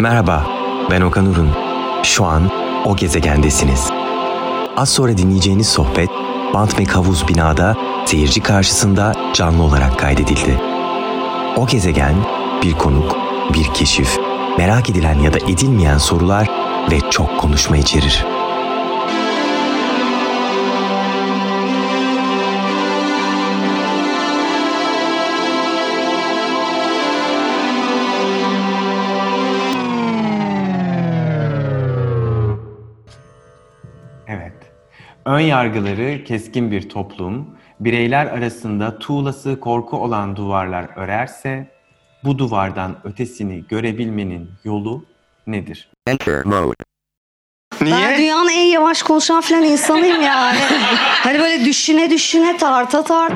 Merhaba, ben Okan Urun. Şu an o gezegendesiniz. Az sonra dinleyeceğiniz sohbet Bantmek Havuz binada seyirci karşısında canlı olarak kaydedildi. O gezegen bir konuk, bir keşif, merak edilen ya da edilmeyen sorular ve çok konuşma içerir. Ön yargıları keskin bir toplum, bireyler arasında tuğlası korku olan duvarlar örerse, bu duvardan ötesini görebilmenin yolu nedir? Enter mode. Ben Niye? dünyanın en yavaş konuşan falan insanıyım yani. hani böyle düşüne düşüne tarta tart.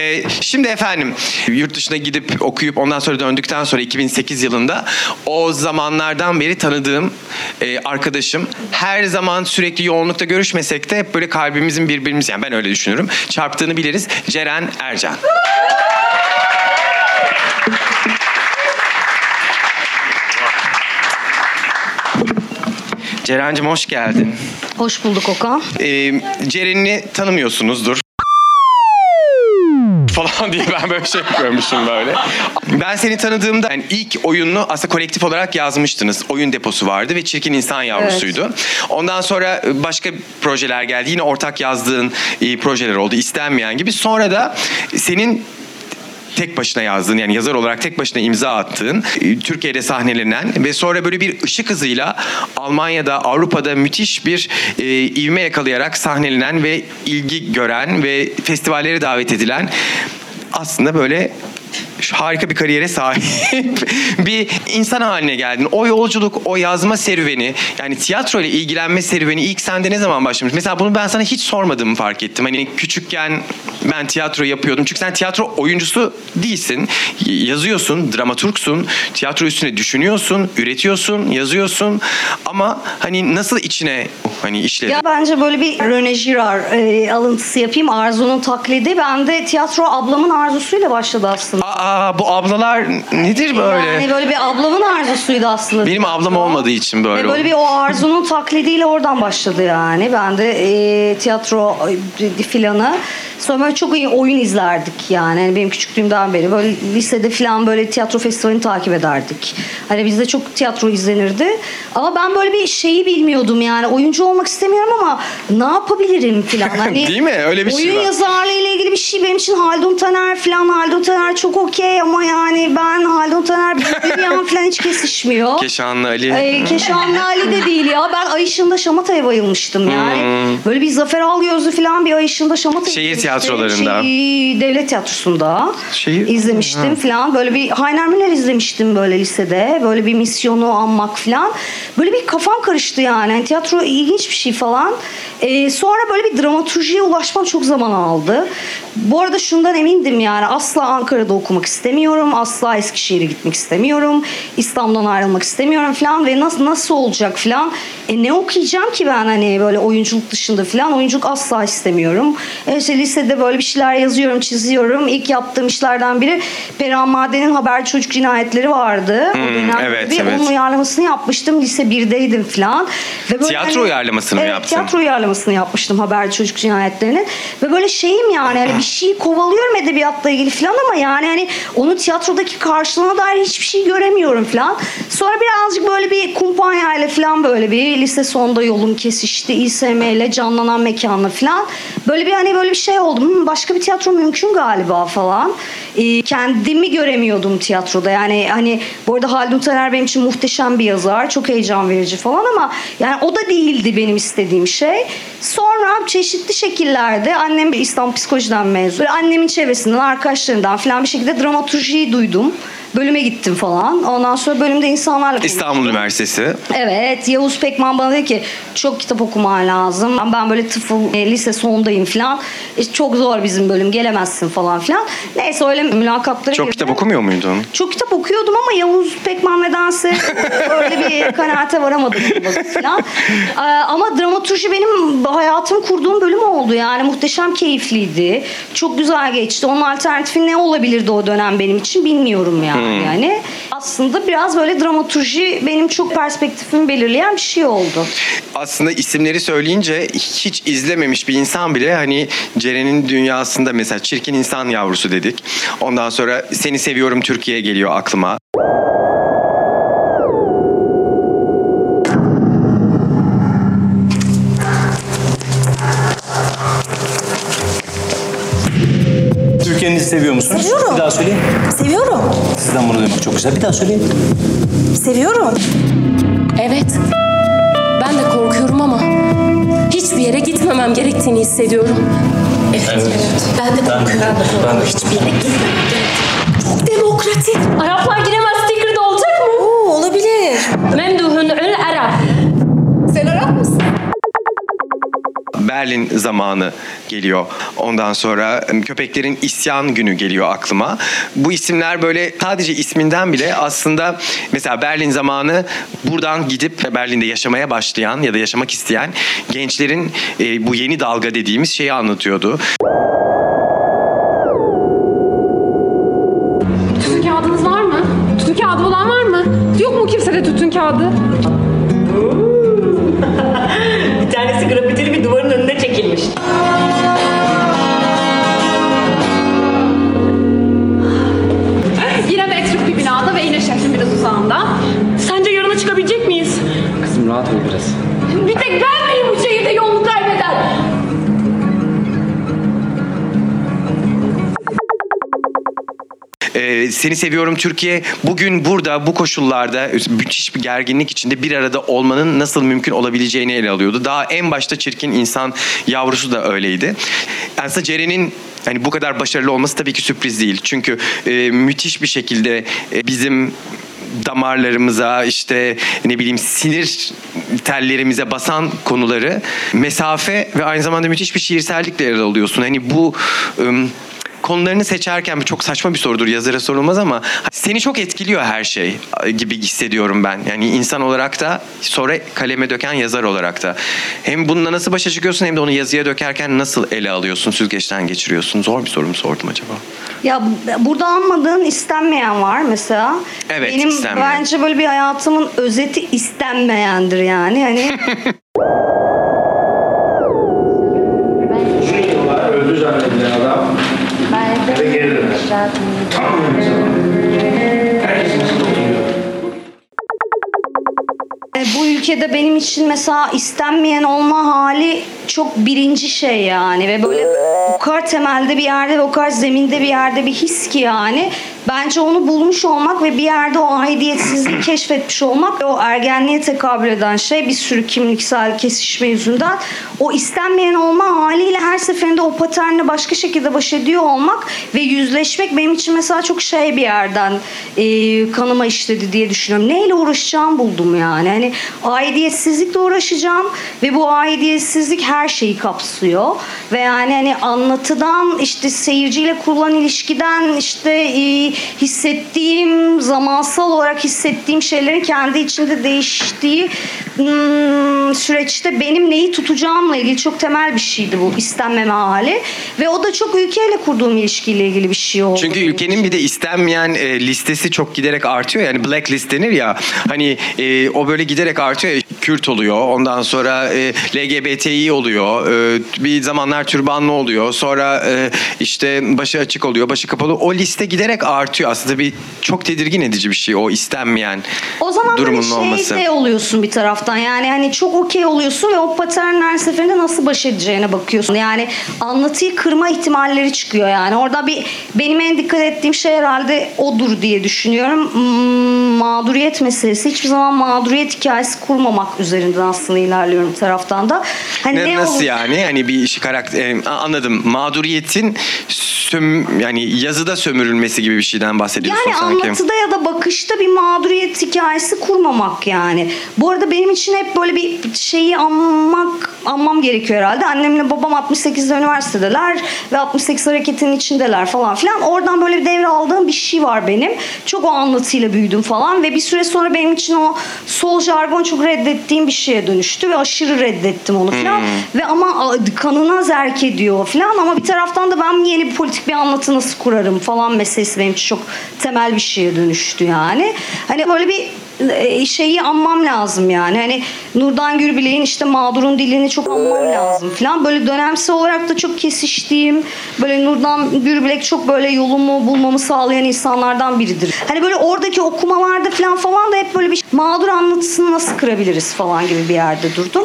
Ee, şimdi efendim yurt dışına gidip okuyup ondan sonra döndükten sonra 2008 yılında o zamanlardan beri tanıdığım e, arkadaşım her zaman sürekli yoğunlukta görüşmesek de hep böyle kalbimizin birbirimiz yani ben öyle düşünürüm çarptığını biliriz Ceren Ercan. Ceren'cim hoş geldin. Hoş bulduk Okan. Ee, Ceren'i tanımıyorsunuzdur falan diye ben böyle şey yapıyormuşum böyle. Ben seni tanıdığımda yani ilk oyununu aslında kolektif olarak yazmıştınız. Oyun deposu vardı ve Çirkin İnsan Yavrusuydu. Ondan sonra başka projeler geldi. Yine ortak yazdığın e, projeler oldu. İstenmeyen gibi. Sonra da senin tek başına yazdığın yani yazar olarak tek başına imza attığın e, Türkiye'de sahnelenen ve sonra böyle bir ışık hızıyla Almanya'da Avrupa'da müthiş bir e, ivme yakalayarak sahnelenen ve ilgi gören ve festivallere davet edilen aslında böyle harika bir kariyere sahip bir insan haline geldin. O yolculuk, o yazma serüveni, yani tiyatro ile ilgilenme serüveni ilk sende ne zaman başlamış? Mesela bunu ben sana hiç sormadığımı fark ettim. Hani küçükken ben tiyatro yapıyordum. Çünkü sen tiyatro oyuncusu değilsin. Yazıyorsun, dramaturgsun, tiyatro üstüne düşünüyorsun, üretiyorsun, yazıyorsun. Ama hani nasıl içine hani işledin? Ya bence böyle bir Rene Girard e, alıntısı yapayım. Arzu'nun taklidi. Ben de tiyatro ablamın arzusuyla başladı aslında. Aa bu ablalar nedir böyle? Yani böyle bir ablamın arzusuydu aslında. Benim ablam olmadığı için böyle. Ve böyle bir o Arzu'nun taklidiyle oradan başladı yani. Ben de e, tiyatro e. Sonra çok iyi oyun izlerdik yani. Hani benim küçüklüğümden beri. Böyle lisede filan böyle tiyatro festivalini takip ederdik. Hani bizde çok tiyatro izlenirdi. Ama ben böyle bir şeyi bilmiyordum yani. Oyuncu olmak istemiyorum ama ne yapabilirim filan. Hani Değil mi? Öyle bir şey oyun yazarlığı ile ilgili bir şey benim için Haldun Taner filan. Haldun Taner çok okey ama yani ben Haldun Taner Bülbül falan hiç kesişmiyor. Keşanlı Ali. Ay, Keşanlı Ali de değil ya. Ben Ay Işığında Şamata'ya bayılmıştım yani. Böyle bir Zafer Algözlü falan bir Ay Işığında Şamata Hmm. Şehir. Tiyatrolarında. Şey, devlet tiyatrosunda Şehir- izlemiştim falan. Böyle bir Heiner Müller izlemiştim böyle lisede. Böyle bir misyonu anmak falan. Böyle bir kafam karıştı yani. Yani tiyatro ilginç bir şey falan. Ee, sonra böyle bir dramaturjiye ulaşmam çok zaman aldı. Bu arada şundan emindim yani asla Ankara'da okumak istemiyorum. Asla Eskişehir'e gitmek istemiyorum. İstanbul'dan ayrılmak istemiyorum falan ve nasıl nasıl olacak falan. E ne okuyacağım ki ben hani böyle oyunculuk dışında falan. Oyunculuk asla istemiyorum. E işte lisede böyle bir şeyler yazıyorum, çiziyorum. İlk yaptığım işlerden biri Perihan Maden'in Haber Çocuk Cinayetleri vardı. o dönem evet, bir evet. Onun uyarlamasını yapmıştım. Lise 1'deydim falan. Ve böyle Tiyatro uyarlamasını mı evet, yaptın? Tiyatro uyarlamasını yapmıştım Haber Çocuk Cinayetlerinin. Ve böyle şeyim yani hani bir şeyi kovalıyorum edebiyatla ilgili falan ama yani hani onun tiyatrodaki karşılığına dair hiçbir şey göremiyorum falan. Sonra birazcık böyle bir kumpanyayla falan böyle bir lise sonunda yolum kesişti. İSM ile canlanan mekanla falan. Böyle bir hani böyle bir şey oldu. Hmm, başka bir tiyatro mümkün galiba falan. Ee, kendimi göremiyordum tiyatroda. Yani hani bu arada Haldun Taner benim için muhteşem bir yazar. Çok heyecan verici falan ama yani o da değildi benim istediğim şey. Sonra çeşitli şekillerde annem İstanbul Psikoloji'den mezun. Böyle annemin çevresinden, arkadaşlarından falan bir şekilde dramaturjiyi duydum. Bölüme gittim falan. Ondan sonra bölümde insanlarla konuştum. İstanbul Üniversitesi. Evet Yavuz Pekman bana dedi ki çok kitap okuman lazım. Ben böyle tıfıl e, lise sondayım falan. İşte çok zor bizim bölüm gelemezsin falan filan. Neyse öyle mülakatlara Çok girdim. kitap okumuyor muydun? Çok kitap okuyordum ama Yavuz Pekman nedense öyle bir kanaate varamadım falan. Ee, ama dramaturji benim hayatım kurduğum bölüm oldu yani muhteşem keyifliydi. Çok güzel geçti. Onun alternatifi ne olabilirdi o dönem benim için bilmiyorum yani. Yani aslında biraz böyle dramaturji benim çok perspektifimi belirleyen bir şey oldu. Aslında isimleri söyleyince hiç izlememiş bir insan bile hani Ceren'in dünyasında mesela çirkin insan yavrusu dedik. Ondan sonra seni seviyorum Türkiye geliyor aklıma. Türkiye'nizi seviyor musunuz? Seviyorum. Bir daha söyleyin. Seviyorum. Sizden bunu duymak çok güzel. Bir daha söyleyin. Seviyorum. Evet. Ben de korkuyorum ama hiçbir yere gitmemem gerektiğini hissediyorum. Evet. Ben de korkuyorum. Ben de. Hiçbir yere gitmemem gerektiğini. Çok demokratik. Araplar giremez sticker'da olacak mı? Oo, olabilir. Memduhun ül Arap. Sen Arap mısın? Berlin zamanı geliyor. Ondan sonra köpeklerin isyan günü geliyor aklıma. Bu isimler böyle sadece isminden bile aslında mesela Berlin zamanı buradan gidip Berlin'de yaşamaya başlayan ya da yaşamak isteyen gençlerin e, bu yeni dalga dediğimiz şeyi anlatıyordu. Tütün kağıdınız var mı? Tütün kağıdı olan var mı? Yok mu kimsede tütün kağıdı? Tanesi grafitili bir duvarın önünde çekilmiş. Yine metrik bir binada ve yine şehrin biraz uzağında. Sence yarına çıkabilecek miyiz? Kızım rahat ol biraz. Bir tek ben Ee, seni seviyorum Türkiye. Bugün burada bu koşullarda müthiş bir gerginlik içinde bir arada olmanın nasıl mümkün olabileceğini ele alıyordu. Daha en başta çirkin insan yavrusu da öyleydi. Aslında Ceren'in hani bu kadar başarılı olması tabii ki sürpriz değil. Çünkü e, müthiş bir şekilde e, bizim damarlarımıza işte ne bileyim sinir tellerimize basan konuları mesafe ve aynı zamanda müthiş bir şiirsellikle ele alıyorsun. Hani bu ım, konularını seçerken bir çok saçma bir sorudur yazara sorulmaz ama seni çok etkiliyor her şey gibi hissediyorum ben. Yani insan olarak da sonra kaleme döken yazar olarak da. Hem bununla nasıl başa çıkıyorsun hem de onu yazıya dökerken nasıl ele alıyorsun, süzgeçten geçiriyorsun. Zor bir soru mu sordum acaba? Ya burada anmadığın istenmeyen var mesela. Evet, Benim istenmeyen. bence böyle bir hayatımın özeti istenmeyendir yani. Hani Öldü zannedilen adam eve geri döner. Ülkede benim için mesela istenmeyen olma hali çok birinci şey yani ve böyle o kadar temelde bir yerde ve o kadar zeminde bir yerde bir his ki yani bence onu bulmuş olmak ve bir yerde o aidiyetsizliği keşfetmiş olmak ve o ergenliğe tekabül eden şey bir sürü kimliksel kesişme yüzünden o istenmeyen olma haliyle her seferinde o paternle başka şekilde baş ediyor olmak ve yüzleşmek benim için mesela çok şey bir yerden e, kanıma işledi diye düşünüyorum. Neyle uğraşacağım buldum yani. Hani aidiyetsizlikle uğraşacağım ve bu aidiyetsizlik her şeyi kapsıyor. Ve yani hani anlatıdan işte seyirciyle kurulan ilişkiden işte e, hissettiğim zamansal olarak hissettiğim şeylerin kendi içinde değiştiği hmm, süreçte benim neyi tutacağımla ilgili çok temel bir şeydi bu istenmeme hali ve o da çok ülkeyle kurduğum ilişkiyle ilgili bir şey oldu. Çünkü ülkenin için. bir de istenmeyen e, listesi çok giderek artıyor. Yani blacklist denir ya. Hani e, o böyle giderek artıyor. Kürt oluyor. Ondan sonra e, LGBTİ oluyor. E, bir zamanlar türbanlı oluyor. Sonra e, işte başı açık oluyor, başı kapalı. O liste giderek artıyor. Aslında bir çok tedirgin edici bir şey o istenmeyen O zaman durumun böyle şey olması. de oluyorsun bir taraftan. Yani hani çok okey oluyorsun ve o patern her seferinde nasıl baş edeceğine bakıyorsun. Yani anlatıyı kırma ihtimalleri çıkıyor yani. Orada bir benim en dikkat ettiğim şey herhalde odur diye düşünüyorum. Hmm, mağduriyet meselesi. Hiçbir zaman mağduriyet hikayesi kurmamak üzerinden aslında ilerliyorum taraftan da. Hani Ne- ne nasıl olur- yani? Hani bir işi karakter e, anladım. Mağduriyetin söm yani yazıda sömürülmesi gibi bir şeyden bahsediyorsun Yani sanki. anlatıda ya da bakışta bir mağduriyet hikayesi kurmamak yani. Bu arada benim için hep böyle bir şeyi anmak anmam gerekiyor herhalde. Annemle babam 68'de üniversitedeler ve 68 hareketinin içindeler falan filan. Oradan böyle bir devre aldığım bir şey var benim. Çok o anlatıyla büyüdüm falan ve bir süre sonra benim için o sol jargon çok reddettiğim bir şeye dönüştü ve aşırı reddettim onu falan. Ve ama kanına zerk ediyor falan ama bir taraftan da ben yeni bir politik bir anlatı nasıl kurarım falan meselesi benim için çok temel bir şeye dönüştü yani. Hani böyle bir e, şeyi anmam lazım yani. Hani Nurdan Gürbilek'in işte mağdurun dilini çok anmam lazım falan. Böyle dönemsel olarak da çok kesiştiğim böyle Nurdan Gürbilek çok böyle yolumu bulmamı sağlayan insanlardan biridir. Hani böyle oradaki okumalarda falan falan da hep böyle bir mağdur anlatısını nasıl kırabiliriz falan gibi bir yerde durdum.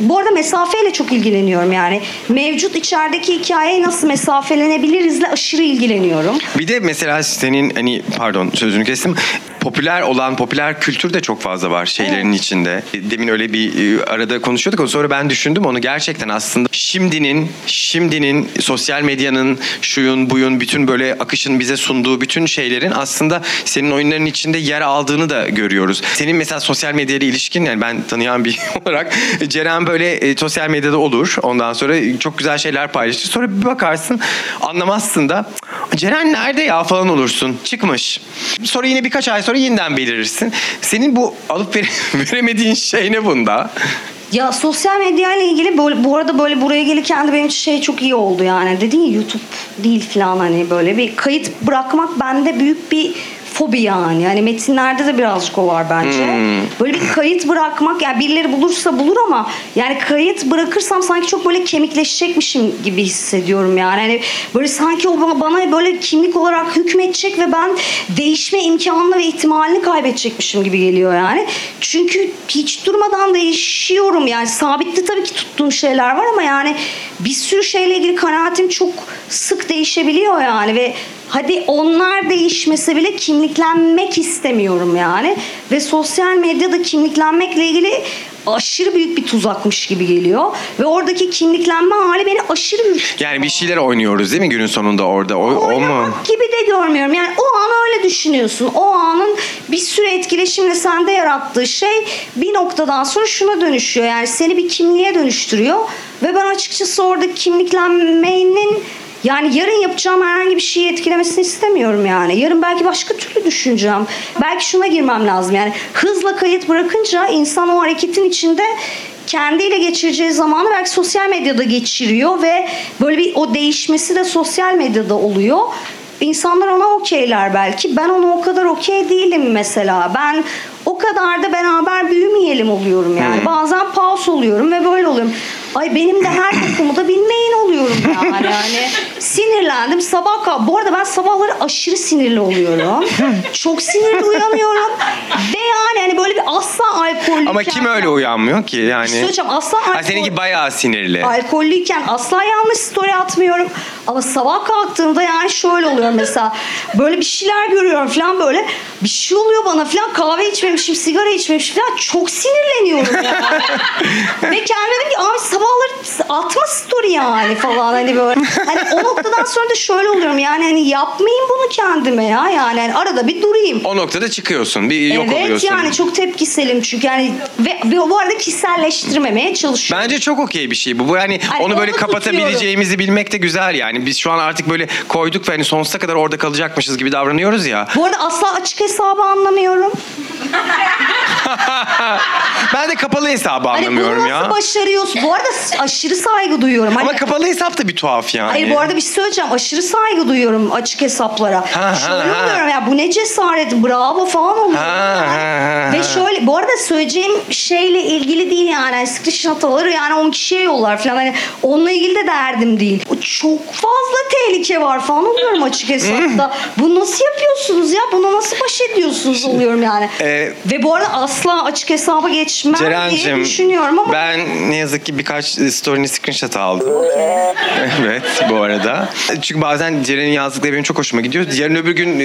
Bu arada mesafeyle çok ilgileniyorum yani. Mevcut içerideki hikayeyi nasıl mesafelenebilirizle aşırı ilgileniyorum. Bir de mesela senin hani pardon sözünü kestim. Popüler olan popüler kültür de çok fazla var şeylerin içinde. Demin öyle bir e, arada konuşuyorduk. Sonra ben düşündüm onu gerçekten aslında şimdinin şimdinin sosyal medyanın şuyun buyun bütün böyle akışın bize sunduğu bütün şeylerin aslında senin oyunların içinde yer aldığını da görüyoruz. Senin mesela sosyal medyayla ilişkin yani ben tanıyan bir olarak Ceren böyle e, sosyal medyada olur. Ondan sonra çok güzel şeyler paylaşır. Sonra bir bakarsın anlamazsın da Ceren nerede ya falan olursun. Çıkmış. Sonra yine birkaç ay sonra yeniden belirirsin. Senin bu alıp vere- veremediğin şey ne bunda? Ya sosyal medya ile ilgili böyle, bu arada böyle buraya gelirken de benim için şey çok iyi oldu yani. Dedin ya YouTube değil falan hani böyle bir kayıt bırakmak bende büyük bir fobi yani. Yani metinlerde de birazcık o var bence. Böyle bir kayıt bırakmak yani birileri bulursa bulur ama yani kayıt bırakırsam sanki çok böyle kemikleşecekmişim gibi hissediyorum yani. Hani böyle sanki o bana- bana böyle kimlik olarak hükmedecek ve ben değişme imkanını ve ihtimalini kaybedecekmişim gibi geliyor yani. Çünkü hiç durmadan değişiyorum yani sabitli tabii ki tuttuğum şeyler var ama yani bir sürü şeyle ilgili kanaatim çok sık değişebiliyor yani ve hadi onlar değişmese bile kimliklenmek istemiyorum yani ve sosyal medyada kimliklenmekle ilgili aşırı büyük bir tuzakmış gibi geliyor ve oradaki kimliklenme hali beni aşırı ürkütüyor. Yani bir şeyler oynuyoruz değil mi günün sonunda orada? O, o mu? Gibi de görmüyorum. Yani o an öyle düşünüyorsun. O anın bir sürü etkileşimle sende yarattığı şey bir noktadan sonra şuna dönüşüyor. Yani seni bir kimliğe dönüştürüyor. Ve ben açıkçası orada kimliklenmenin yani yarın yapacağım herhangi bir şeyi etkilemesini istemiyorum yani. Yarın belki başka türlü düşüneceğim. Belki şuna girmem lazım. Yani hızla kayıt bırakınca insan o hareketin içinde kendiyle geçireceği zamanı belki sosyal medyada geçiriyor ve böyle bir o değişmesi de sosyal medyada oluyor. İnsanlar ona okeyler belki. Ben ona o kadar okey değilim mesela. Ben o kadar da beraber büyümeyelim oluyorum yani. Bazen pause oluyorum ve böyle oluyorum. Ay benim de her kokumu da bilmeyin oluyorum yani. yani sinirlendim sabah kalk. Bu arada ben sabahları aşırı sinirli oluyorum. Çok sinirli uyanıyorum. Ve yani hani böyle bir asla alkollüyken. Ama kim öyle uyanmıyor ki yani? Şey söyleyeceğim, asla Ha, alkol- seninki bayağı sinirli. Alkollüyken asla yanlış story atmıyorum. Ama sabah kalktığımda yani şöyle oluyor mesela. Böyle bir şeyler görüyorum falan böyle. Bir şey oluyor bana falan. Kahve içmemişim, sigara içmemişim falan. Çok sinirleniyorum yani. Ve kendime dedim ki abi sabahları atma story yani falan hani böyle. Hani o noktadan sonra da şöyle oluyorum yani hani yapmayayım bunu kendime ya. Yani hani arada bir durayım. O noktada çıkıyorsun. Bir yok evet oluyorsun. yani çok tepkiselim çünkü yani ve, ve bu arada kişiselleştirmemeye çalışıyorum. Bence çok okey bir şey bu. Bu yani Hani onu böyle onu kapatabileceğimizi bilmek de güzel yani. Biz şu an artık böyle koyduk ve hani sonsuza kadar orada kalacakmışız gibi davranıyoruz ya. Bu arada asla açık hesabı anlamıyorum. ben de kapalı hesabı Hani bunu anlamıyorum nasıl ya. başarıyorsun? Bu arada aşırı saygı duyuyorum. Hani, Ama kapalı hesap da bir tuhaf yani. Hayır bu arada bir şey söyleyeceğim. Aşırı saygı duyuyorum açık hesaplara. Ha, şöyle ha, ya bu ne cesaret bravo falan oluyor. Ha, ha, ha, Ve şöyle bu arada söyleyeceğim şeyle ilgili değil yani. yani screenshot alır yani 10 kişiye yollar falan. Hani onunla ilgili de derdim değil. Çok fazla tehlike var falan oluyorum açık hesapta. bu nasıl yapıyorsunuz ya? Bunu nasıl baş ediyorsunuz oluyorum yani. Ee, Ve bu arada asla açık hesaba geçmem diye Ceren'cim düşünüyorum ama ben ne yazık ki birkaç story'ni screenshot aldım. evet bu arada. Çünkü bazen Ceren'in yazdıkları benim çok hoşuma gidiyor. Yarın öbür gün e,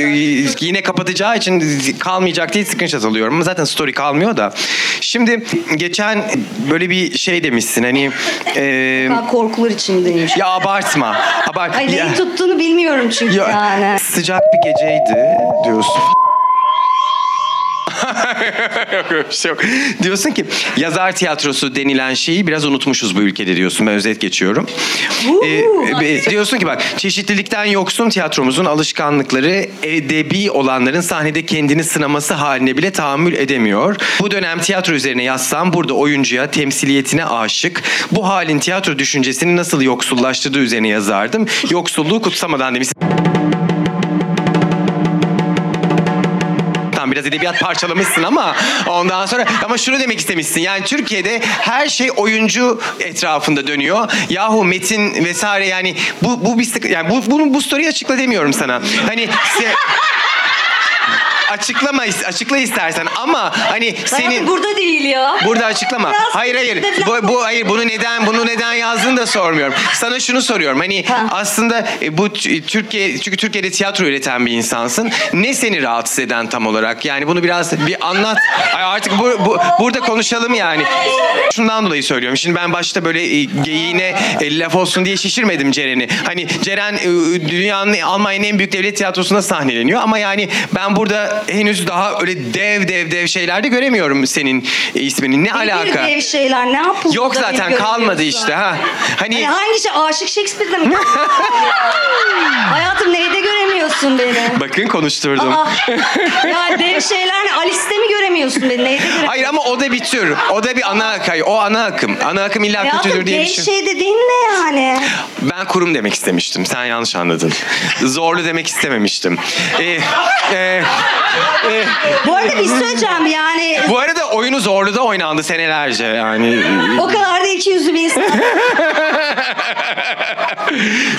yine kapatacağı için kalmayacak diye screenshot alıyorum. Ama zaten story kalmıyor da. Şimdi geçen böyle bir şey demişsin hani... E, korkular içindeymiş. ya abartma. Abart. Ay Ya- neyi tuttuğunu bilmiyorum çünkü Ya, yani. Sıcak bir geceydi diyorsun. yok yok bir şey yok. Diyorsun ki yazar tiyatrosu denilen şeyi biraz unutmuşuz bu ülkede diyorsun. Ben özet geçiyorum. Ee, e, diyorsun ki bak çeşitlilikten yoksun tiyatromuzun alışkanlıkları edebi olanların sahnede kendini sınaması haline bile tahammül edemiyor. Bu dönem tiyatro üzerine yazsam burada oyuncuya temsiliyetine aşık. Bu halin tiyatro düşüncesini nasıl yoksullaştırdığı üzerine yazardım. Yoksulluğu kutsamadan demiş. Biraz edebiyat parçalamışsın ama ondan sonra ama şunu demek istemişsin. Yani Türkiye'de her şey oyuncu etrafında dönüyor. Yahu metin vesaire yani bu bu bir yani bu bunu bu story'i açıkla demiyorum sana. Hani se- açıklama açıkla istersen ama hani senin burada değil ya. Burada açıklama. Biraz hayır hayır. de Bu, bu hayır bunu neden bunu neden yazdığını da sormuyorum. Sana şunu soruyorum. Hani aslında e, bu t- Türkiye çünkü Türkiye'de tiyatro üreten bir insansın. Ne seni rahatsız eden tam olarak? Yani bunu biraz bir anlat. Ay artık bu, bu burada konuşalım yani. Şundan dolayı söylüyorum. Şimdi ben başta böyle e, geyiğine e, laf olsun diye şişirmedim Ceren'i. Hani Ceren e, dünyanın Almanya'nın en büyük devlet tiyatrosunda sahneleniyor ama yani ben burada henüz daha öyle dev dev dev şeylerde göremiyorum senin ismini. Ne alaka? Bir dev şeyler ne yapıldı? Yok zaten bir kalmadı işte ha. Hani Hani hangi şey? Aşık Shakespeare'de mi? Hayatım neyde göremiyorsun beni? bakın konuşturdum. Aa, ya dev şeyler ne? Alice'de mi göremiyorsun beni? Neyde göremiyorsun? Hayır ama o da bir tür. O da bir ana akım. O ana akım. Ana akım illa Hayatım kötüdür diye bir şey. şey dediğin ne yani? Ben kurum demek istemiştim. Sen yanlış anladın. Zorlu demek istememiştim. Ee, e, Bu arada bir şey söyleyeceğim yani. bu arada oyunu Zorlu'da oynandı senelerce yani. O kadar da iki yüzlü bir insan.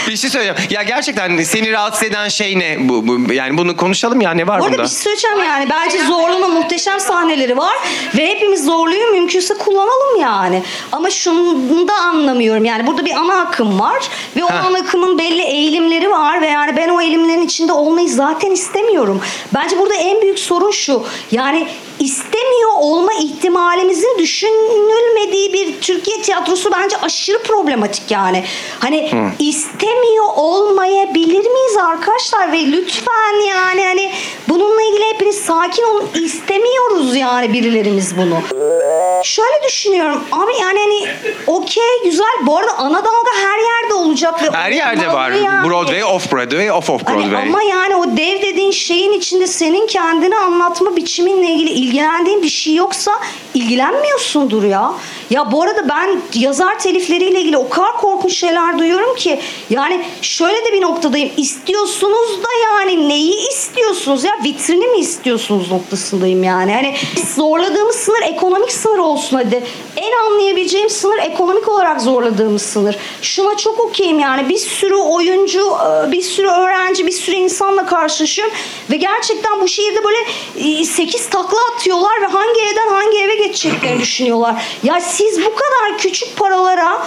bir şey söyleyeceğim. Ya gerçekten seni rahatsız eden şey ne? Bu, bu yani bunu konuşalım ya ne var Bu arada bunda? bir şey söyleyeceğim yani. Bence Zorlu'nun muhteşem sahneleri var. Ve hepimiz Zorlu'yu mümkünse kullanalım yani. Ama şunu da anlamıyorum. Yani burada bir ana akım var. Ve o Heh. ana akımın belli eğilimleri var. Ve yani ben o eğilimlerin içinde olmayı zaten istemiyorum. Bence burada en büyük sorun şu. Yani istemiyor olma ihtimalimizin düşünülmediği bir Türkiye tiyatrosu bence aşırı problematik yani. Hani istemiyor olmayabilir miyiz arkadaşlar ve lütfen yani hani bununla ilgili hepiniz sakin olun istemiyoruz yani birilerimiz bunu. Şöyle düşünüyorum abi yani hani okey güzel bu arada ana dalga her yerde olacak ve Her yerde var. yani. Broadway, off Broadway, off off Hani Broadway. ama yani o dev dediğin şeyin içinde senin kendini anlatma biçiminle ilgili ilgilendiğin bir şey yoksa ilgilenmiyorsundur ya. Ya bu arada ben yazar telifleriyle ilgili o kadar korkunç şeyler duyuyorum ki yani şöyle de bir noktadayım. İstiyorsunuz da yani neyi istiyorsunuz ya? Vitrini mi istiyorsunuz noktasındayım yani. Hani zorladığımız sınır ekonomik sınır olsun hadi. En anlayabileceğim sınır ekonomik olarak zorladığımız sınır. Şuna çok okeyim yani bir sürü oyuncu, e, bir sürü öğrenci, bir sürü insanla karşılaşıyorum ve gerçekten bu şehirde böyle 8 takla atıyorlar ve hangi evden hangi eve geçeceklerini düşünüyorlar. Ya siz bu kadar küçük paralara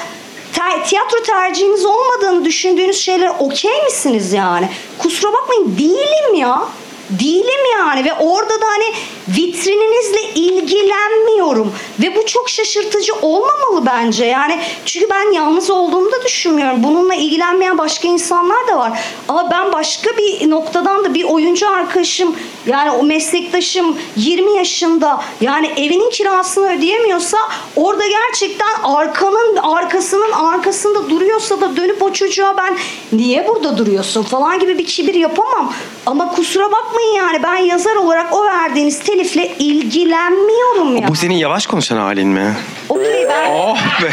tiyatro tercihiniz olmadığını düşündüğünüz şeyler okey misiniz yani? Kusura bakmayın değilim ya. Değilim yani ve orada da hani vitrininizle ilgilenmiyorum. Ve bu çok şaşırtıcı olmamalı bence. Yani çünkü ben yalnız olduğumu da düşünmüyorum. Bununla ilgilenmeyen başka insanlar da var. Ama ben başka bir noktadan da bir oyuncu arkadaşım yani o meslektaşım 20 yaşında yani evinin kirasını ödeyemiyorsa orada gerçekten arkanın arkasının arkasında duruyorsa da dönüp o çocuğa ben niye burada duruyorsun? falan gibi bir kibir yapamam ama kusura bakmayın yani ben yazar olarak o verdiğiniz telifle ilgilenmiyorum ya. Bu senin yavaş konuşan halin mi? Okey ben Oh be.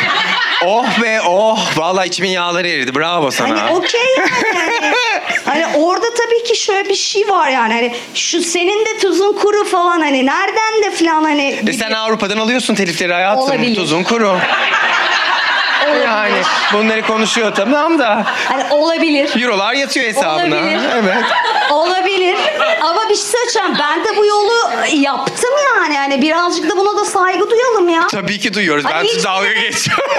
Oh be oh. Vallahi içimin yağları eridi. Bravo sana. Hani okey yani. hani orada tabii ki şöyle bir şey var yani. Hani şu senin de tuzun kuru falan hani nereden de falan hani. E sen Avrupa'dan alıyorsun telifleri hayatım. Olabilir. Tuzun kuru. olabilir. Yani bunları konuşuyor tamam da. Hani olabilir. Eurolar yatıyor hesabına. Olabilir. Evet. Olabilir. Ama bir şey söyleyeceğim. Ben de bu yolu yaptım yani. Yani birazcık da buna da saygı duyalım ya. Tabii ki duyuyoruz. Ben Hani siz hiç- dalga geçiyorum.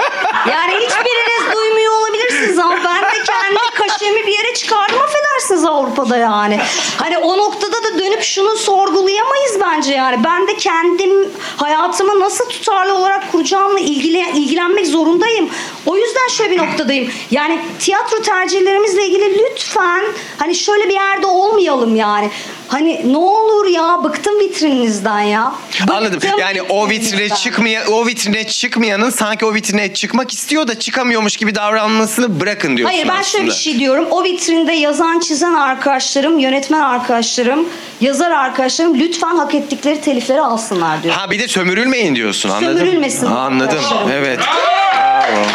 Yani hiçbiriniz duymuyor olabilirsiniz ama ben de kendi kaşemi bir yere çıkardım affedersiniz Avrupa'da yani. Hani o noktada da dönüp şunu sorgulayamayız bence yani. Ben de kendim hayatımı nasıl tutarlı olarak kuracağımla ilgili, ilgilenmek zorundayım. O yüzden şöyle bir noktadayım. Yani tiyatro tercihlerimizle ilgili lütfen hani şöyle bir yerde olmayalım yani. Hani ne olur ya bıktım vitrininizden ya. Anladım. Bıktım Yani o vitrine çıkmaya o vitrine çıkmayanın sanki o vitrine çıkmak istiyor da çıkamıyormuş gibi davranmasını bırakın diyorsun Hayır ben aslında. şöyle bir şey diyorum. O vitrinde yazan çizen arkadaşlarım, yönetmen arkadaşlarım, yazar arkadaşlarım lütfen hak ettikleri telifleri alsınlar diyor. Ha bir de sömürülmeyin diyorsun anladım. Sömürülmesin Anladım. Evet. Bravo.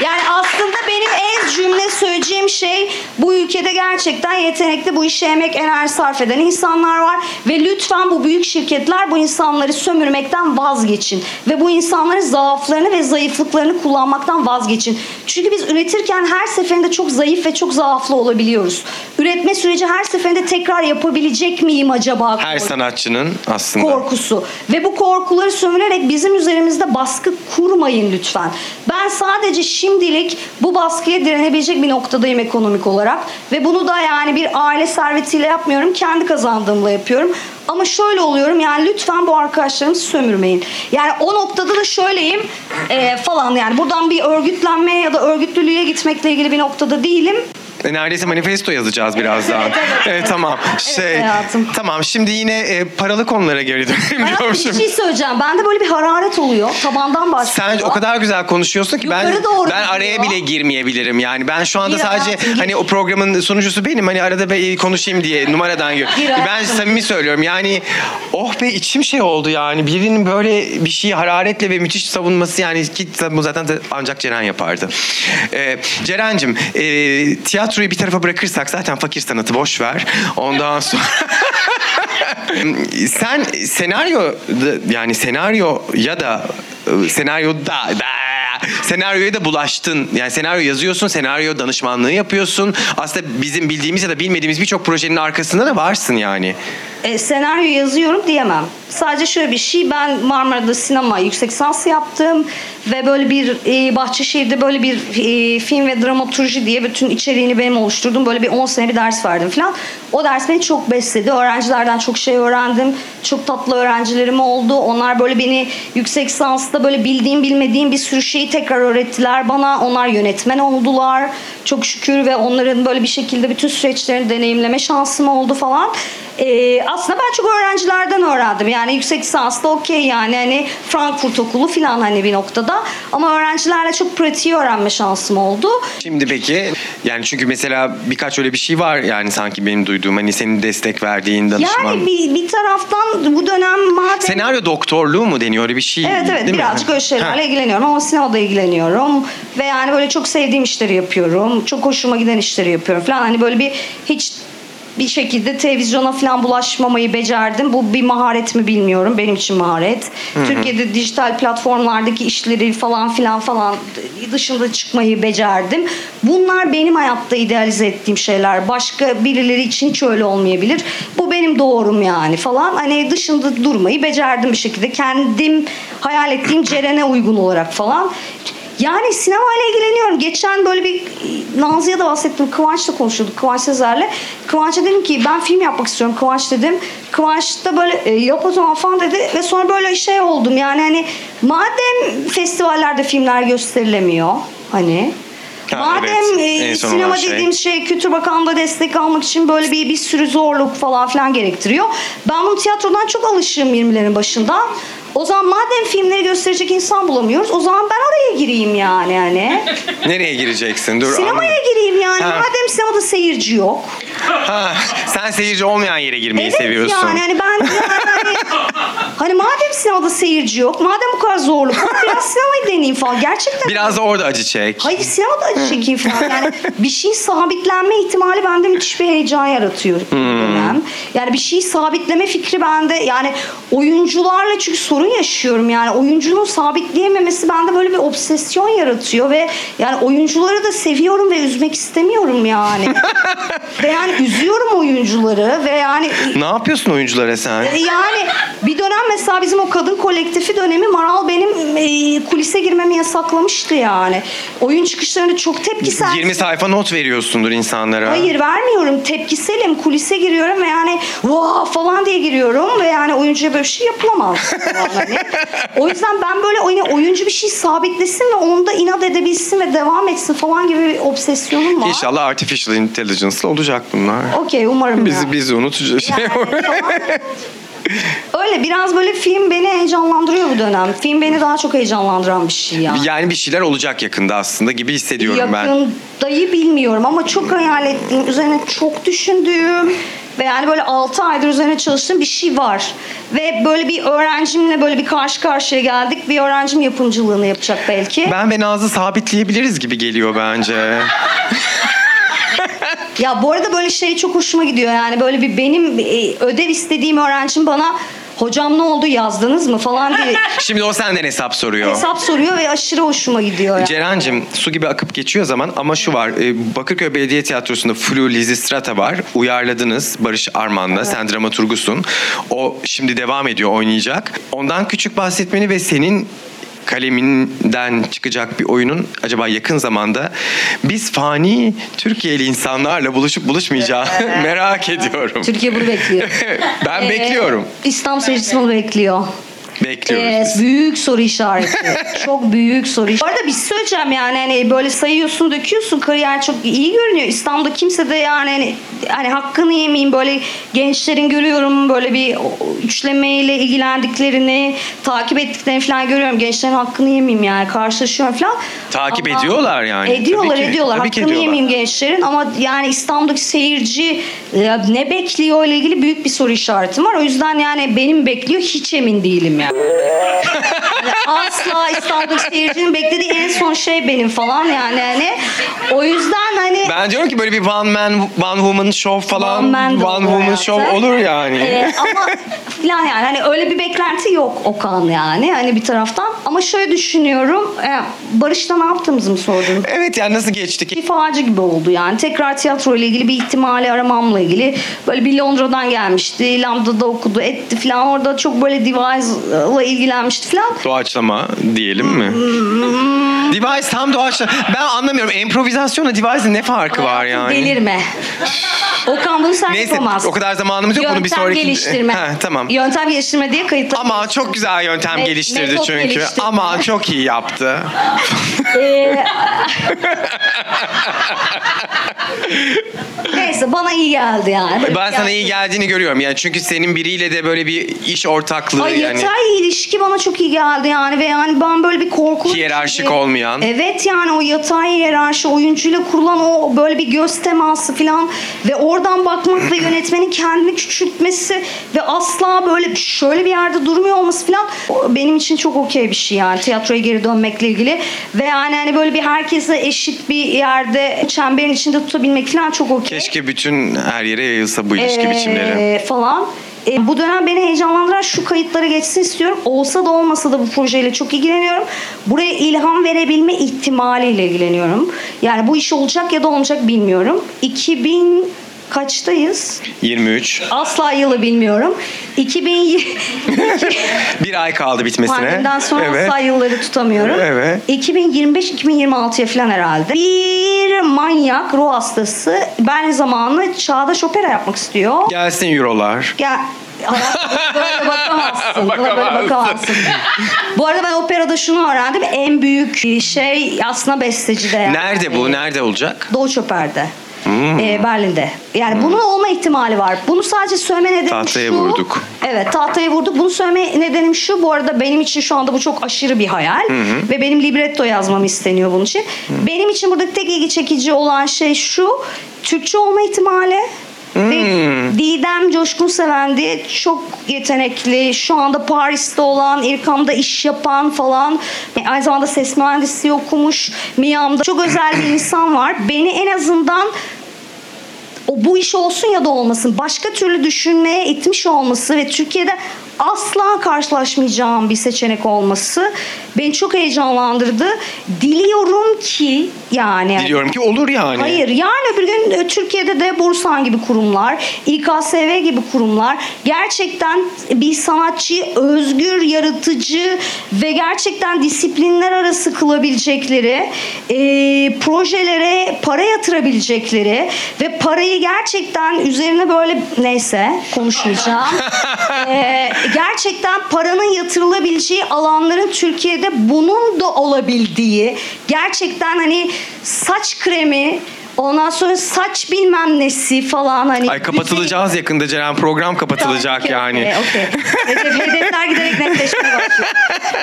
Yani aslında benim en cümle söyleyeceğim şey bu ülkede gerçekten yetenekli bu işe emek enerji sarf eden insanlar var ve lütfen bu büyük şirketler bu insanları sömürmekten vazgeçin ve bu insanların zaaflarını ve zayıflıklarını kullanmaktan vazgeçin. Çünkü biz üretirken her seferinde çok zayıf ve çok zaaflı olabiliyoruz. Üretme süreci her seferinde tekrar yapabilecek miyim acaba? Her sanatçının aslında. korkusu ve bu korkuları sömürerek bizim üzerimizde baskı kurmayın lütfen. Ben sadece şimdilik bu baskıya direnebilecek bir noktadayım ekonomik olarak ve bunu da yani bir aile servetiyle yapmıyorum kendi kazandığımla yapıyorum. Ama şöyle oluyorum yani lütfen bu arkadaşlarımızı sömürmeyin. Yani o noktada da şöyleyim e, falan yani buradan bir örgütlenmeye ya da örgütlülüğe gitmekle ilgili bir noktada değilim. E, Neredeyse manifesto yazacağız birazdan. evet, tamam. Şey, hayatım. tamam şimdi yine e, paralı konulara geri dönelim bir diyormuşum. şey söyleyeceğim. Bende böyle bir hararet oluyor. Tabandan başlıyor. Sen o kadar güzel konuşuyorsun ki ben Yukarı doğru ben araya gidiyor. bile girmeyebilirim. Yani ben şu anda Gir sadece hayatım, gir. hani o programın sunucusu benim. Hani arada bir konuşayım diye numaradan gir. Gir Ben hayatım. samimi söylüyorum. Yani oh be içim şey oldu yani. Birinin böyle bir şeyi hararetle ve müthiş savunması yani ki bu zaten ancak Ceren yapardı. Ee, Ceren'cim e, tiyatroyu bir tarafa bırakırsak zaten fakir sanatı boş ver. Ondan sonra sen senaryo yani senaryo ya da e, senaryo da, da senaryoya da bulaştın. Yani senaryo yazıyorsun, senaryo danışmanlığı yapıyorsun. Aslında bizim bildiğimiz ya da bilmediğimiz birçok projenin arkasında da varsın yani. E, senaryo yazıyorum diyemem. Sadece şöyle bir şey ben Marmara'da sinema yüksek lisans yaptım ve böyle bir e, Bahçeşehir'de böyle bir e, film ve dramaturji diye bütün içeriğini benim oluşturdum. Böyle bir 10 sene bir ders verdim falan. O ders beni çok besledi. Öğrencilerden çok şey öğrendim. Çok tatlı öğrencilerim oldu. Onlar böyle beni yüksek lisansta böyle bildiğim bilmediğim bir sürü şeyi tekrar öğrettiler bana. Onlar yönetmen oldular. Çok şükür ve onların böyle bir şekilde bütün süreçlerini deneyimleme şansım oldu falan. Ee, aslında ben çok öğrencilerden öğrendim. Yani yüksek lisansta okey yani hani Frankfurt okulu falan hani bir noktada. Ama öğrencilerle çok pratiği öğrenme şansım oldu. Şimdi peki yani çünkü mesela birkaç öyle bir şey var yani sanki benim duyduğum hani senin destek verdiğin danışman. Yani bir, bir taraftan bu dönem madem... Senaryo doktorluğu mu deniyor öyle bir şey? Evet evet değil mi? birazcık öyle şeylerle Ha. ilgileniyorum ama sinemada ilgileniyorum ve yani böyle çok sevdiğim işleri yapıyorum. Çok hoşuma giden işleri yapıyorum falan. Hani böyle bir hiç bir şekilde televizyona falan bulaşmamayı becerdim. Bu bir maharet mi bilmiyorum. Benim için maharet. Hı hı. Türkiye'de dijital platformlardaki işleri falan filan falan dışında çıkmayı becerdim. Bunlar benim hayatta idealize ettiğim şeyler. Başka birileri için hiç öyle olmayabilir. Bu benim doğrum yani falan. Hani dışında durmayı becerdim bir şekilde. Kendim hayal ettiğim Ceren'e uygun olarak falan. Yani sinemayla ilgileniyorum. Geçen böyle bir Nazlı'ya da bahsettim. Kıvanç'la konuşuyorduk. Kıvanç Sezer'le. Kıvanç'a dedim ki ben film yapmak istiyorum Kıvanç dedim. Kıvanç da böyle e, yap o zaman falan dedi. Ve sonra böyle şey oldum. Yani hani madem festivallerde filmler gösterilemiyor hani Ha, Madem evet. e, sinema olan şey. dediğimiz şey Kültür Bakanlığı'nda destek almak için böyle bir bir sürü zorluk falan filan gerektiriyor. Ben bunu tiyatrodan çok alışığım 20'lerin başında. O zaman madem filmleri gösterecek insan bulamıyoruz o zaman ben oraya gireyim yani yani. Nereye gireceksin? Dur. Sinemaya anladım. gireyim yani. Ha. Madem sinemada seyirci yok. Ha, sen seyirci olmayan yere girmeyi Evet seviyorsun. yani hani ben yani hani, madem sinemada seyirci yok, madem bu kadar zorluk biraz sinemayı deneyeyim falan. Gerçekten Biraz da orada acı çek. Hayır sinemada acı çekeyim falan. Yani bir şey sabitlenme ihtimali bende müthiş bir heyecan yaratıyor. Hmm. Yani bir şeyi sabitleme fikri bende yani oyuncularla çünkü sorun yaşıyorum yani oyuncunun sabitleyememesi bende böyle bir obsesyon yaratıyor ve yani oyuncuları da seviyorum ve üzmek istemiyorum yani. ve yani üzüyorum oyuncuları ve yani Ne yapıyorsun oyunculara sen? e, yani bir dönem mesela bizim o kadın kolektifi dönemi Maral benim e, kulise girmemi yasaklamıştı yani. Oyun çıkışlarında çok tepkisel. 20 sayfa not veriyorsundur insanlara. Hayır vermiyorum. Tepkiselim. Kulise giriyorum ve yani vaa falan diye giriyorum ve yani oyuncuya böyle bir şey yapılamaz. hani. O yüzden ben böyle oyun- oyuncu bir şey sabitlesin ve onda inat edebilsin ve devam etsin falan gibi bir obsesyonum var. İnşallah artificial intelligence'la olacak bunlar. Okey umarım ya. Bizi bizi unutacak şey. Yani falan. Öyle biraz böyle film beni heyecanlandırıyor bu dönem. Film beni daha çok heyecanlandıran bir şey yani. yani bir şeyler olacak yakında aslında gibi hissediyorum ben. Yakındayı bilmiyorum ama çok hayal ettiğim, üzerine çok düşündüğüm ve yani böyle 6 aydır üzerine çalıştığım bir şey var. Ve böyle bir öğrencimle böyle bir karşı karşıya geldik. Bir öğrencim yapımcılığını yapacak belki. Ben ve Nazlı sabitleyebiliriz gibi geliyor bence. Ya bu arada böyle şey çok hoşuma gidiyor yani böyle bir benim e, ödev istediğim öğrencim bana hocam ne oldu yazdınız mı falan diye Şimdi o senden hesap soruyor. hesap soruyor ve aşırı hoşuma gidiyor. Yani. Ceren'cim su gibi akıp geçiyor zaman ama şu var e, Bakırköy Belediye Tiyatrosu'nda Flu Lizistrata var uyarladınız Barış Arman'la sen dramaturgusun o şimdi devam ediyor oynayacak ondan küçük bahsetmeni ve senin kaleminden çıkacak bir oyunun acaba yakın zamanda biz fani Türkiye'li insanlarla buluşup buluşmayacağı merak ediyorum. Türkiye bunu bekliyor. Ben Ee, bekliyorum. İslam seyircisi bunu bekliyor. Bekliyoruz biz. büyük soru işareti. çok büyük soru işareti. Bu arada bir şey söyleyeceğim yani hani böyle sayıyorsun döküyorsun kariyer çok iyi görünüyor. İstanbul'da kimse de yani hani, hani hakkını yemeyeyim böyle gençlerin görüyorum böyle bir üçlemeyle ilgilendiklerini takip ettiklerini falan görüyorum. Gençlerin hakkını yemeyeyim yani karşılaşıyorum falan. Takip Ama- ediyorlar yani. Ediyorlar Tabii ki, ediyorlar. tabii hakkını ediyorlar. yemeyeyim gençlerin ama yani İstanbul'daki seyirci e, ne bekliyor ile ilgili büyük bir soru işaretim var. O yüzden yani benim bekliyor hiç emin değilim yani. Yani asla İstanbul'daki seyircinin beklediği en son şey benim falan yani hani o yüzden hani Ben diyorum ki böyle bir one man, one woman show falan, One man de olur woman show olur yani. Ee, ama falan yani hani öyle bir beklenti yok Okan yani hani bir taraftan. Ama şöyle düşünüyorum. E, Barış'ta ne yaptığımızı mı sordun? Evet yani nasıl geçtik? Bir faci gibi oldu yani. Tekrar tiyatro ile ilgili bir ihtimali aramamla ilgili. Böyle bir Londra'dan gelmişti. Lambda'da okudu etti falan. Orada çok böyle device'la ilgilenmişti falan. Doğaçlama diyelim mi? Hmm. Device tam doğaçlama. Ben anlamıyorum. Improvizasyonla device'in ne farkı var yani? Delirme. Okan bunu sen Neyse yapamazsın. o kadar zamanımız yok. Yöntem Bunu bir sonraki... geliştirme. Ha, tamam. Yöntem geliştirme diye kayıtlar. Ama çok güzel yöntem Met- geliştirdi metot çünkü. geliştirdi. Ama çok iyi yaptı. Ee, Neyse bana iyi geldi yani. Ben bir sana iyi geldiğini görüyorum. Yani çünkü senin biriyle de böyle bir iş ortaklığı Ay yani. yatay ilişki bana çok iyi geldi yani ve yani ben böyle bir korkulu Hiyerarşik gibi- olmayan. Evet yani o yatay hiyerarşi oyuncuyla kurulan o böyle bir göz teması falan ve oradan bakmak ve yönetmenin kendini küçültmesi ve asla böyle şöyle bir yerde durmuyor olması falan o benim için çok okey bir şey yani tiyatroya geri dönmekle ilgili ve yani hani böyle bir herkese eşit bir yerde çemberin içinde tutabilmek falan çok okey. Keşke bütün her yere yayılsa bu ilişki Ee, biçimleri. falan. E, bu dönem beni heyecanlandıran şu kayıtlara geçsin istiyorum. Olsa da olmasa da bu projeyle çok ilgileniyorum. Buraya ilham verebilme ihtimaliyle ilgileniyorum. Yani bu iş olacak ya da olmayacak bilmiyorum. 2000 kaçtayız? 23. Asla yılı bilmiyorum. 2020 Bir ay kaldı bitmesine. Pandemiden sonra evet. asla yılları tutamıyorum. Evet. 2025-2026'ya falan herhalde. Bir manyak ruh hastası ben zamanlı çağdaş opera yapmak istiyor. Gelsin eurolar. Gel. Böyle bakamazsın. Buna böyle Bakamazsın. bakamazsın. Bu arada ben operada şunu öğrendim. En büyük şey aslında bestecide. Yani. Nerede bu? Nerede olacak? Doğu Çöper'de. Hmm. Ee, Berlin'de. Yani bunun olma ihtimali var. Bunu sadece söyleme nedenim Tahtaya şu. vurduk. Evet tahtaya vurduk. Bunu söyleme nedenim şu. Bu arada benim için şu anda bu çok aşırı bir hayal. Ve benim libretto yazmam isteniyor bunun için. Benim için buradaki tek ilgi çekici olan şey şu. Türkçe olma ihtimali. Ve Didem Coşkun Seven diye çok yetenekli, şu anda Paris'te olan, İrkam'da iş yapan falan. E, Aynı zamanda ses mühendisliği okumuş. Miami'da çok özel bir insan var. Beni en azından o bu iş olsun ya da olmasın başka türlü düşünmeye itmiş olması ve Türkiye'de asla karşılaşmayacağım bir seçenek olması beni çok heyecanlandırdı. Diliyorum ki yani Diliyorum ki olur yani. Hayır yarın öbür gün e, Türkiye'de de Bursan gibi kurumlar, İKSV gibi kurumlar gerçekten bir sanatçıyı özgür, yaratıcı ve gerçekten disiplinler arası kılabilecekleri e, projelere para yatırabilecekleri ve parayı gerçekten üzerine böyle neyse konuşmayacağım. E, gerçekten paranın yatırılabileceği alanların Türkiye'de bunun da olabildiği gerçekten hani saç kremi Ondan sonra saç bilmem nesi falan hani. Ay kapatılacağız yakında Ceren. Program kapatılacak Okey, yani. Okey. Hedef, hedefler giderek netleşmeye başlıyor.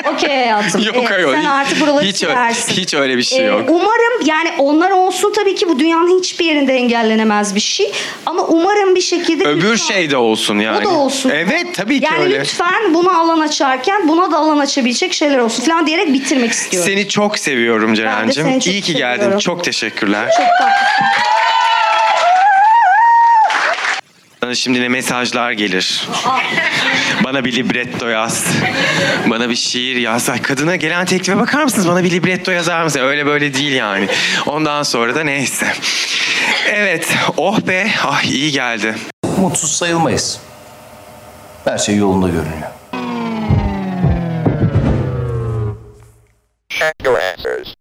Okey hayatım. Yok Evet, hayır. Sen artık buraları hiç, silersin. hiç öyle bir şey Ee, yok. Umarım yani onlar olsun tabii ki bu dünyanın hiçbir yerinde engellenemez bir şey. Ama umarım bir şekilde Öbür lütfen- şey de olsun yani. O da olsun. Evet tabii ki yani öyle. lütfen buna alan açarken buna da alan açabilecek şeyler olsun falan diyerek bitirmek istiyorum. Seni çok seviyorum Ceren'cim. İyi ki geldin. seviyorum. Çok teşekkürler. Çok tatlısın. Bana şimdi ne mesajlar gelir. Bana bir libretto yaz. Bana bir şiir yaz. Ay, kadına gelen teklife bakar mısınız? Bana bir libretto yazar mısın? Öyle böyle değil yani. Ondan sonra da neyse. Evet. Oh be. Ah iyi geldi. Mutsuz sayılmayız. Her şey yolunda görünüyor. Check your answers.